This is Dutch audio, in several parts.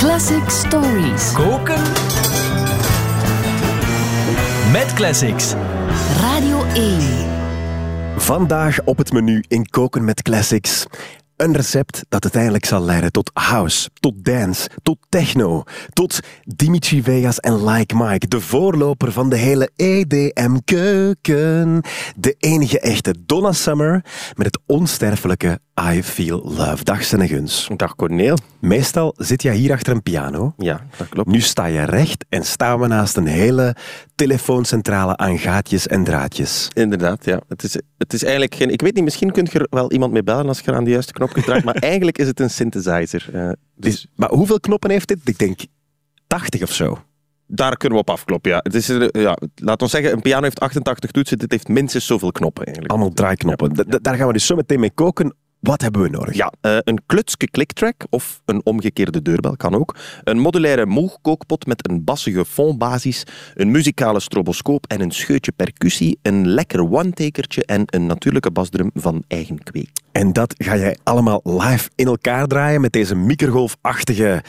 Classic Stories. Koken met classics. Radio 1. Vandaag op het menu in Koken met Classics. Een recept dat uiteindelijk zal leiden tot house, tot dance, tot techno, tot Dimitri Vegas en Like Mike, de voorloper van de hele EDM-keuken. De enige echte Donna Summer met het onsterfelijke I Feel Love. Dag Senneguns. Dag Corneel. Meestal zit jij hier achter een piano. Ja, dat klopt. Nu sta je recht en staan we naast een hele telefooncentrale aan gaatjes en draadjes. Inderdaad, ja. Het is, het is eigenlijk geen... Ik weet niet, misschien kunt je er wel iemand mee bellen als je aan de juiste knopje draait, maar eigenlijk is het een synthesizer. Uh, dus, maar hoeveel knoppen heeft dit? Ik denk 80 of zo. Daar kunnen we op afkloppen, ja. Het is, ja laat ons zeggen, een piano heeft 88 toetsen, dit heeft minstens zoveel knoppen eigenlijk. Allemaal draaiknoppen. Ja. Daar gaan we dus zo meteen mee koken. Wat hebben we nodig? Ja, uh, een klutske clicktrack of een omgekeerde deurbel kan ook. Een modulaire moogkookpot met een bassige fondbasis, een muzikale stroboscoop en een scheutje percussie, een lekker one-takertje en een natuurlijke basdrum van eigen kweek. En dat ga jij allemaal live in elkaar draaien met deze microgolfachtige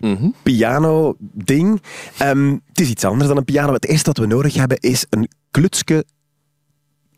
Mhm. piano-ding. Um, het is iets anders dan een piano. Het eerste wat we nodig hebben is een klutske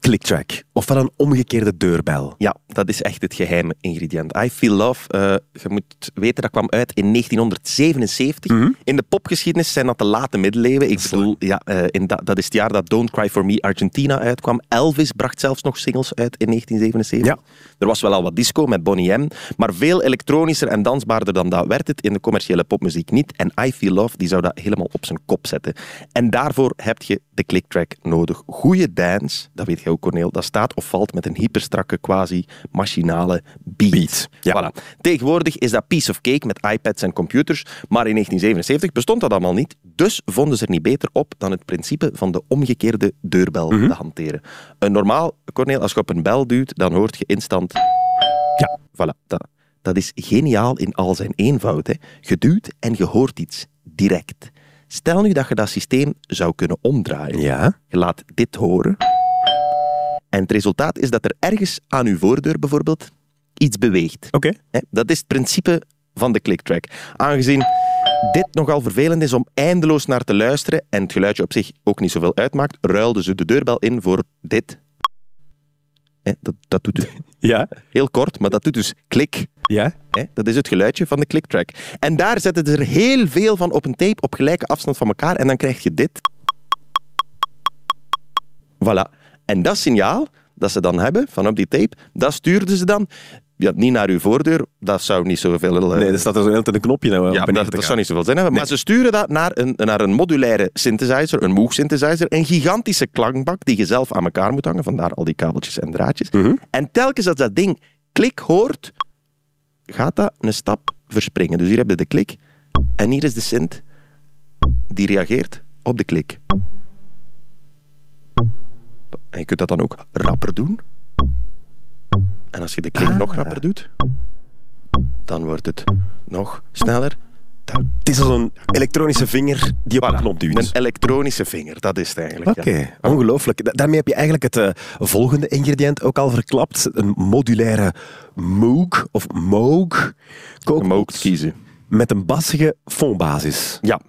clicktrack. Ofwel een omgekeerde deurbel. Ja, dat is echt het geheime ingrediënt. I Feel Love, uh, je moet weten, dat kwam uit in 1977. Mhm. In de popgeschiedenis zijn dat de late middeleeuwen. Ik bedoel, ja, uh, in dat, dat is het jaar dat Don't Cry For Me Argentina uitkwam. Elvis bracht zelfs nog singles uit in 1977. Ja. Er was wel al wat disco met Bonnie M, maar veel elektronischer en dansbaarder dan dat werd het in de commerciële popmuziek niet. En I Feel Love die zou dat helemaal op zijn kop zetten. En daarvoor heb je de clicktrack nodig. Goeie dance, dat weet je ook Corneel, dat staat of valt met een hyperstrakke, quasi-machinale beat. Beat, ja. Voilà. Tegenwoordig is dat piece of cake met iPads en computers, maar in 1977 bestond dat allemaal niet, dus vonden ze er niet beter op dan het principe van de omgekeerde deurbel Mhm. te hanteren. Een normaal, Corneel, als je op een bel duwt, dan hoort je instant... Ja. Voilà, dat, dat is geniaal in al zijn eenvoud. Hè. Je duwt en je hoort iets direct. Stel nu dat je dat systeem zou kunnen omdraaien. Ja. Je laat dit horen. En het resultaat is dat er ergens aan uw voordeur bijvoorbeeld iets beweegt. Oké. Dat is het principe van de clicktrack. Aangezien dit nogal vervelend is om eindeloos naar te luisteren en het geluidje op zich ook niet zoveel uitmaakt, ruilden ze de deurbel in voor dit. Dat, dat doet dus Ja. heel kort, maar dat doet dus klik. Ja. Dat is het geluidje van de clicktrack. En daar zetten ze er heel veel van op een tape op gelijke afstand van elkaar en dan krijg je dit. Voilà. En dat signaal dat ze dan hebben van op die tape, dat stuurden ze dan ja, niet naar uw voordeur. Dat zou niet zoveel... eh, Nee, er staat er zo heel tijd een knopje nou ja, dat, zou niet zoveel zin hebben. Maar ze sturen dat naar een, naar een modulaire synthesizer, een Moog synthesizer, een gigantische klankbak die je zelf aan elkaar moet hangen, vandaar al die kabeltjes en draadjes. Mhm. En telkens als dat ding klik hoort, gaat dat een stap verspringen. Dus hier heb je de klik en hier is de synth die reageert op de klik. En je kunt dat dan ook rapper doen. En als je de klik Ah. nog rapper doet, dan wordt het nog sneller. Het is als een elektronische vinger die op een knop duwt. Een elektronische vinger, dat is het eigenlijk. Oké, ja. ongelooflijk. Da- Daarmee heb je eigenlijk het eh, volgende ingrediënt ook al verklapt. Een modulaire Moog of Moog ook kiezen. met een bassige fondbasis. Ja.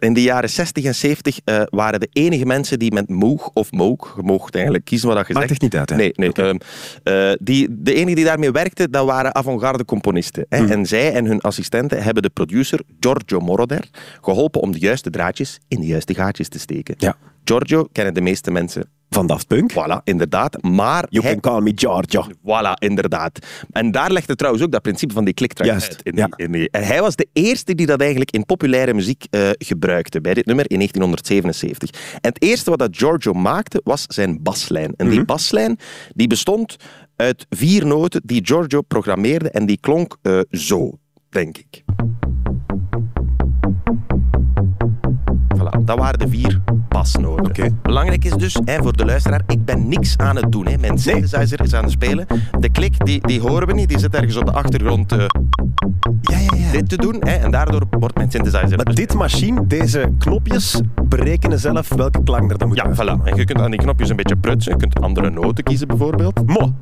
In de jaren 60 en 70 eh, waren de enige mensen die met Moog of Moog, je mocht eigenlijk kiezen wat je Maakt zegt. echt niet uit, hè? Nee, nee. ehm, eh, die, de enige die daarmee werkten, dat waren avant-garde componisten. Hè. Hmm. En zij en hun assistenten hebben de producer Giorgio Moroder geholpen om de juiste draadjes in de juiste gaatjes te steken. Ja. Giorgio kennen de meeste mensen. Van Daft Punk. Voilà, inderdaad. Maar You hij- can call me Giorgio. Voilà, inderdaad. En daar legde trouwens ook dat principe van die clicktrack uit. In ja. die, in die- En hij was de eerste die dat eigenlijk in populaire muziek eh, gebruikte, bij dit nummer in 1977. En het eerste wat dat Giorgio maakte, was zijn baslijn. En die baslijn die bestond uit vier noten die Giorgio programmeerde en die klonk eh, zo, denk ik. Dat waren de vier basnoten. Oké. Belangrijk is dus, hè, voor de luisteraar, ik ben niks aan het doen. Hè. Mijn synthesizer is aan het spelen. De klik, die, die horen we niet, die zit ergens op de achtergrond eh, Ja, ja, ja. dit te doen. Hè, en daardoor wordt mijn synthesizer... Maar dit machine, deze knopjes, berekenen zelf welke klank er dan moet Ja, voilà. En je kunt aan die knopjes een beetje prutsen. Je kunt andere noten kiezen bijvoorbeeld. Mo.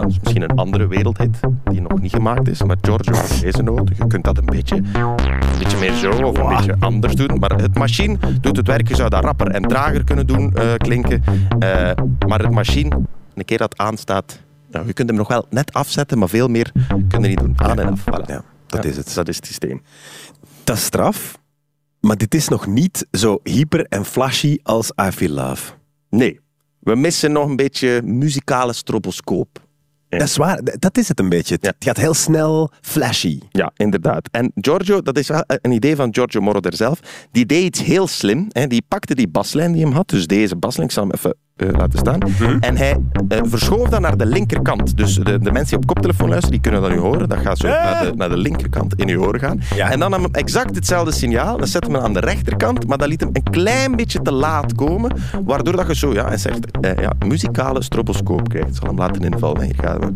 Misschien een andere wereldhit die nog niet gemaakt is. Maar Giorgio noot. Je kunt dat een beetje, een beetje meer zo of een beetje anders doen. Maar het machine doet het werk. Je zou dat rapper en trager kunnen doen eh, klinken. Eh, maar het machine, een keer dat aanstaat, nou, je kunt hem nog wel net afzetten, maar veel meer kun je niet doen. Aan en af. Voilà. Ja, dat is het. Dat is het systeem. Dat is straf, maar dit is nog niet zo hyper en flashy als I Feel Love. Nee, we missen nog een beetje muzikale stroboscoop. Ja. Dat is waar, dat is het een beetje. Het Ja. gaat heel snel flashy. Ja, inderdaad. En Giorgio, dat is een idee van Giorgio Moroder zelf. Die deed iets heel slim. Hè. Die pakte die baslijn die hem had, dus deze baslijn, ik zal hem even eh, laten staan. En hij eh, verschoof dat naar de linkerkant. Dus de, de mensen die op koptelefoon luisteren, die kunnen dat nu horen. Dat gaat zo naar, de, naar de linkerkant in uw oren gaan. Ja. En dan nam hem exact hetzelfde signaal. Dan zette hem aan de rechterkant, maar dat liet hem een klein beetje te laat komen. Waardoor dat je zo, ja, hij zegt, eh, ja, muzikale stroboscoop krijgt. Ik zal hem laten invallen. Hier gaan we.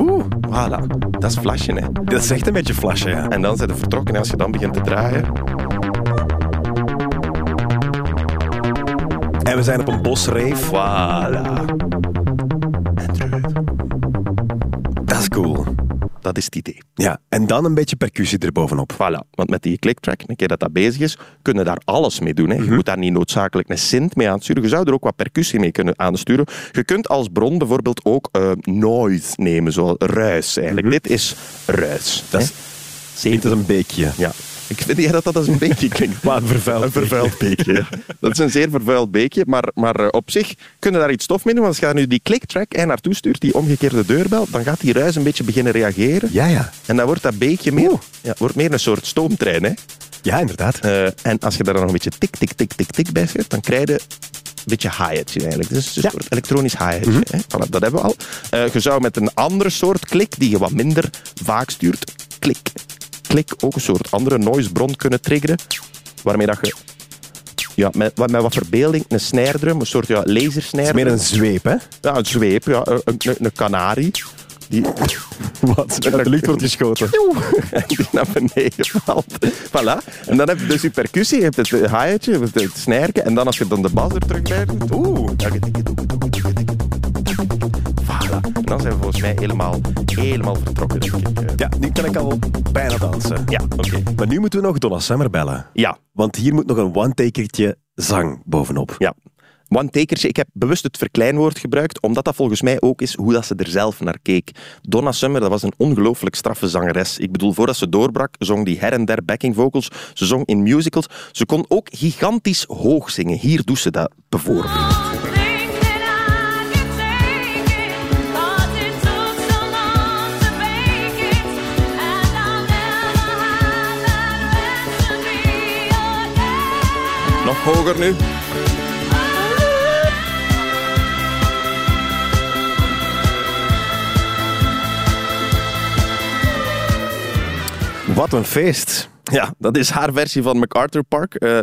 Oeh, voilà. Dat is flashen, hè. Dat is echt een beetje flashy, ja. En dan zijn ze vertrokken en als je dan begint te draaien. En we zijn op een bosreef. Voilà. En terug. Dat is cool. Dat is het idee. Ja, en dan een beetje percussie erbovenop. Voilà. Want met die clicktrack, een keer dat dat bezig is, kun je daar alles mee doen. Hè. Mhm. Je moet daar niet noodzakelijk een synth mee aansturen. Je zou er ook wat percussie mee kunnen aansturen. Je kunt als bron bijvoorbeeld ook eh, noise nemen, zo ruis eigenlijk. Dit is ruis. Dat hè. is, een beekje. Ja. Ik vind jij dat dat als een beetje klinkt. Maar een vervuild Een vervuild beekje. ja. Dat is een zeer vervuild beekje, maar, maar eh, op zich kunnen daar iets stof mee doen. Want als je daar nu die clicktrack en naartoe stuurt, die omgekeerde deurbel, dan gaat die ruis een beetje beginnen reageren. Ja, ja. En dan wordt dat beekje meer, ja, wordt meer een soort stoomtrein. Hè? Ja, inderdaad. Eh, en als je daar dan nog een beetje tik, tik, tik, tik, tik bij zet, dan krijg je een beetje hi-hatje eigenlijk. Dus een Ja. soort elektronisch hi-hatje. hè. Voilà, dat hebben we al. Eh, je zou met een andere soort klik, die je wat minder vaak stuurt, klik, klik, ook een soort andere noisebron kunnen triggeren, waarmee dat je ja, met, wat- met wat verbeelding een snare drum, een soort ja, lasersnare. Meer een zweep, hè? Ja, een zweep, ja, een, een, een kanarie. Die, Wat? De lucht wordt geschoten. en die naar beneden valt. Voilà. En dan heb je dus je percussie, je hebt het hi-hatje, je hebt het snijrke, en dan als je dan de bas er terug bij doet, oeh, dan zijn we volgens mij helemaal, helemaal vertrokken, denk ik. Eh, Ja, nu kan ik al bijna dansen. Ja, oké. Maar nu moeten we nog Donna Summer bellen. Ja, Want hier moet nog een one-takertje zang bovenop. ja. One-takertje, ik heb bewust het verkleinwoord gebruikt, omdat dat volgens mij ook is hoe dat ze er zelf naar keek. Donna Summer, dat was een ongelooflijk straffe zangeres. Ik bedoel, voordat ze doorbrak, zong die her en der backing vocals. Ze zong in musicals. Ze kon ook gigantisch hoog zingen. Hier doet ze dat bijvoorbeeld. Nog hoger nu. Wat een feest. Ja, dat is haar versie van MacArthur Park. Eh,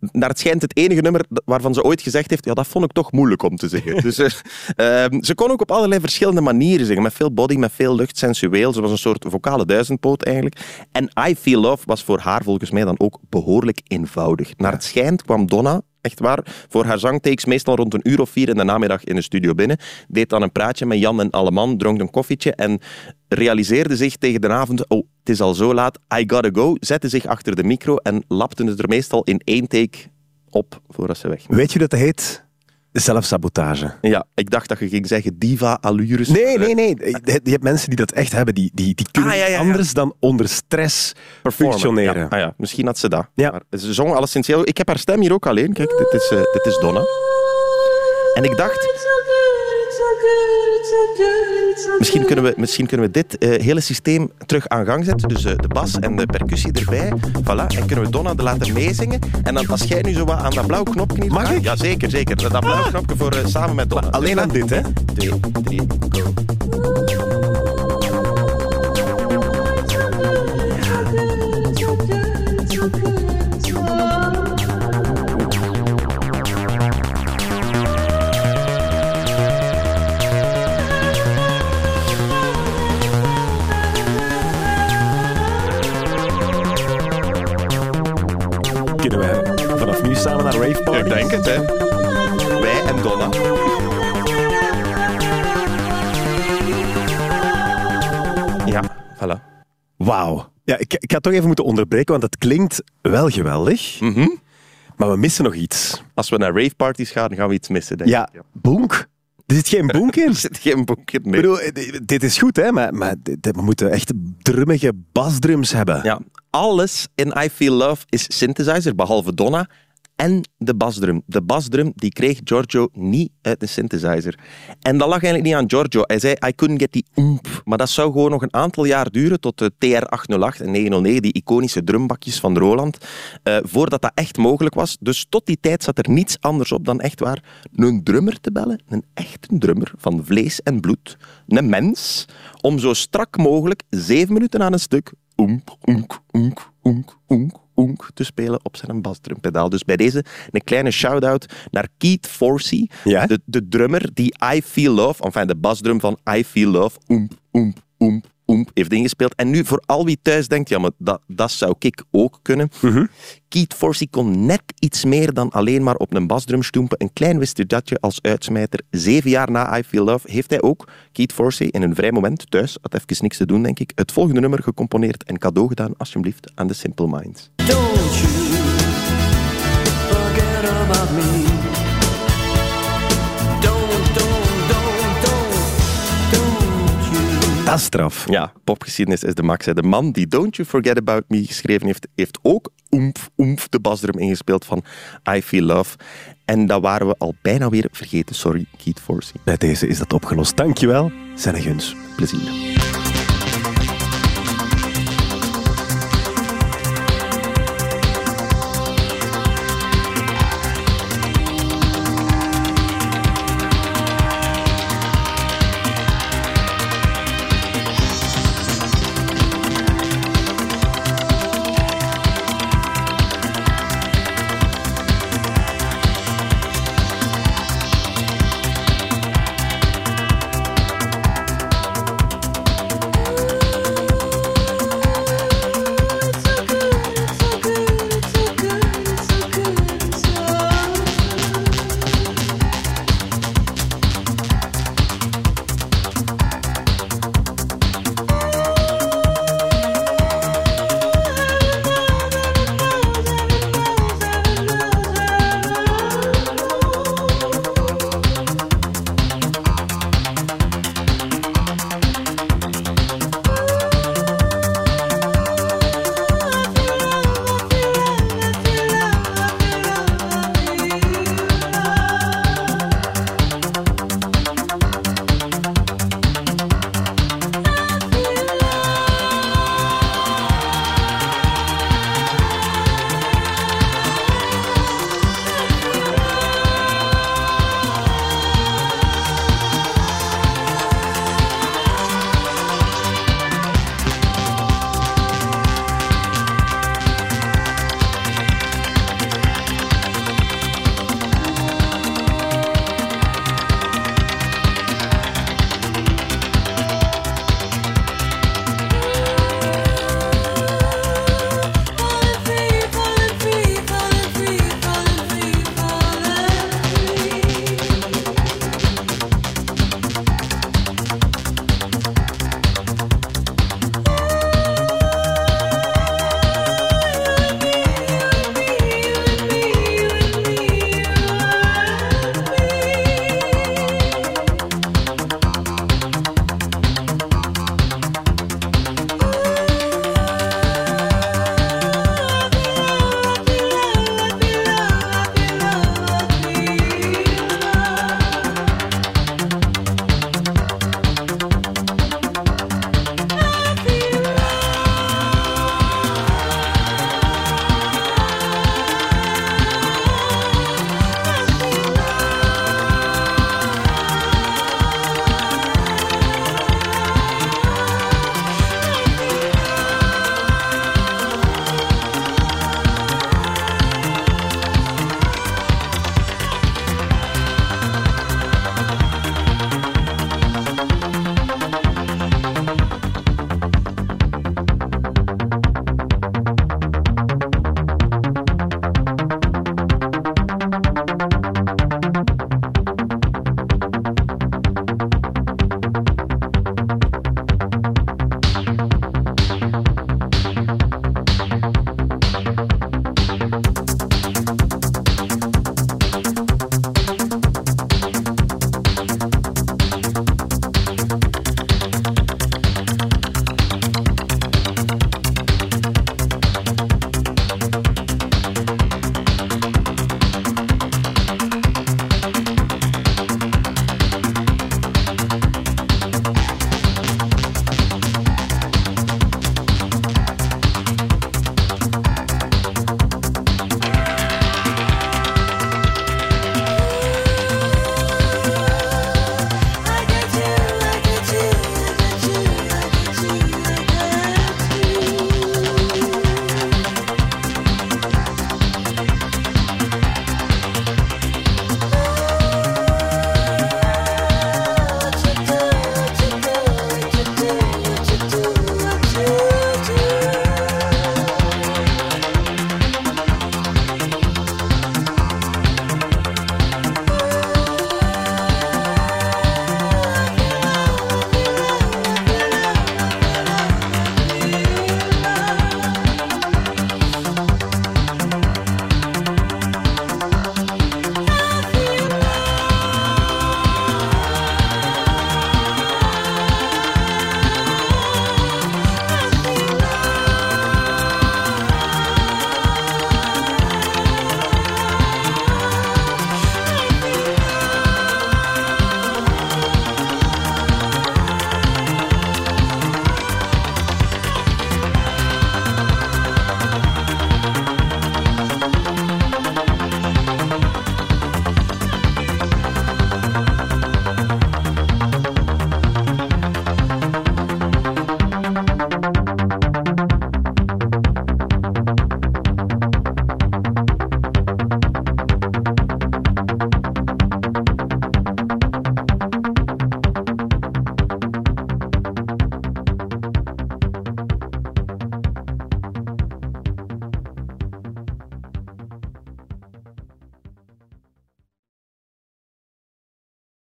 naar het schijnt het enige nummer waarvan ze ooit gezegd heeft, ja, dat vond ik toch moeilijk om te zingen. dus, eh, ehm, ze kon ook op allerlei verschillende manieren zingen. Met veel body, met veel lucht, sensueel. Ze was een soort vocale duizendpoot eigenlijk. En I Feel Love was voor haar volgens mij dan ook behoorlijk eenvoudig. Naar het schijnt kwam Donna echt waar, voor haar zangtakes meestal rond een uur of vier in de namiddag in de studio binnen. Deed dan een praatje met Jan en Alleman, dronk een koffietje en realiseerde zich tegen de avond, oh, het is al zo laat, I gotta go, zette zich achter de micro en lapte het er meestal in één take op voordat ze weg. Weet je dat heet? Zelfsabotage. Ja, ik dacht dat je ging zeggen diva allures. Nee, nee, nee. Je hebt mensen die dat echt hebben. Die, die, die kunnen Ah, ja, ja, ja. anders dan onder stress Performen. functioneren. Ah ja, misschien had ze dat. Ja. Maar ze zong alleszins heel... Ik heb haar stem hier ook alleen. Kijk, dit is, eh, dit is Donna. En ik dacht, Misschien kunnen we, misschien kunnen we dit eh, hele systeem terug aan gang zetten. Dus eh, de bas en de percussie erbij. Voilà. En kunnen we Donna de laten meezingen. En dan als jij nu zo wat aan dat blauw knopje niet Mag ik? Ja, zeker, zeker. Dat blauw knopje voor eh, samen met Donna. Alleen aan dit, hè? Twee, drie, go. Kunnen wij vanaf nu samen naar rave parties? Ik denk het, hè. Wij en Donna. Ja, hallo. Wauw. Ja, ik, ik ga toch even moeten onderbreken, want dat klinkt wel geweldig. Mhm. Maar we missen nog iets. Als we naar raveparties gaan, gaan we iets missen, denk ik. Ja. Boonk. Er zit geen bonk in. Er zit geen in. Ik nee. bedoel, eh, dit is goed, hè, maar, maar dit- we moeten echt drummige basdrums hebben. Ja, alles in I Feel Love is synthesizer, behalve Donna en de basdrum. De basdrum die kreeg Giorgio niet uit de synthesizer. En dat lag eigenlijk niet aan Giorgio. Hij zei, I couldn't get die oomp. Maar dat zou gewoon nog een aantal jaar duren, tot de TR-808 en 909, die iconische drumbakjes van Roland, eh, voordat dat echt mogelijk was. Dus tot die tijd zat er niets anders op dan echt waar een drummer te bellen, een echte drummer van vlees en bloed, een mens, om zo strak mogelijk zeven minuten aan een stuk oemp, oenk, oenk, oenk, oenk, oenk te spelen op zijn basdrumpedaal. Dus bij deze een kleine shout-out naar Keith Forsey, Ja? de, de drummer die I Feel Love, enfin de basdrum van I Feel Love, oemp, oemp, oemp, oemp, heeft ingespeeld. En nu voor al wie thuis denkt, ja, maar dat, dat zou ik ook kunnen. Keith Forsey kon net iets meer dan alleen maar op een basdrum stoempen. Een klein wisterdutje als uitsmijter. Zeven jaar na I Feel Love heeft hij ook, Keith Forsey, in een vrij moment thuis, had even niks te doen, denk ik, het volgende nummer gecomponeerd en cadeau gedaan, alsjeblieft, aan de Simple Minds. Don't you forget about me. Dat is straf. Ja, popgeschiedenis is de max. hè. De man die Don't You Forget About Me geschreven heeft, heeft ook oemf, oemf de basdrum ingespeeld van I Feel Love. En dat waren we al bijna weer vergeten. Sorry, Keith Forsey. Bij deze is dat opgelost. Dankjewel, Senneguns. Plezier.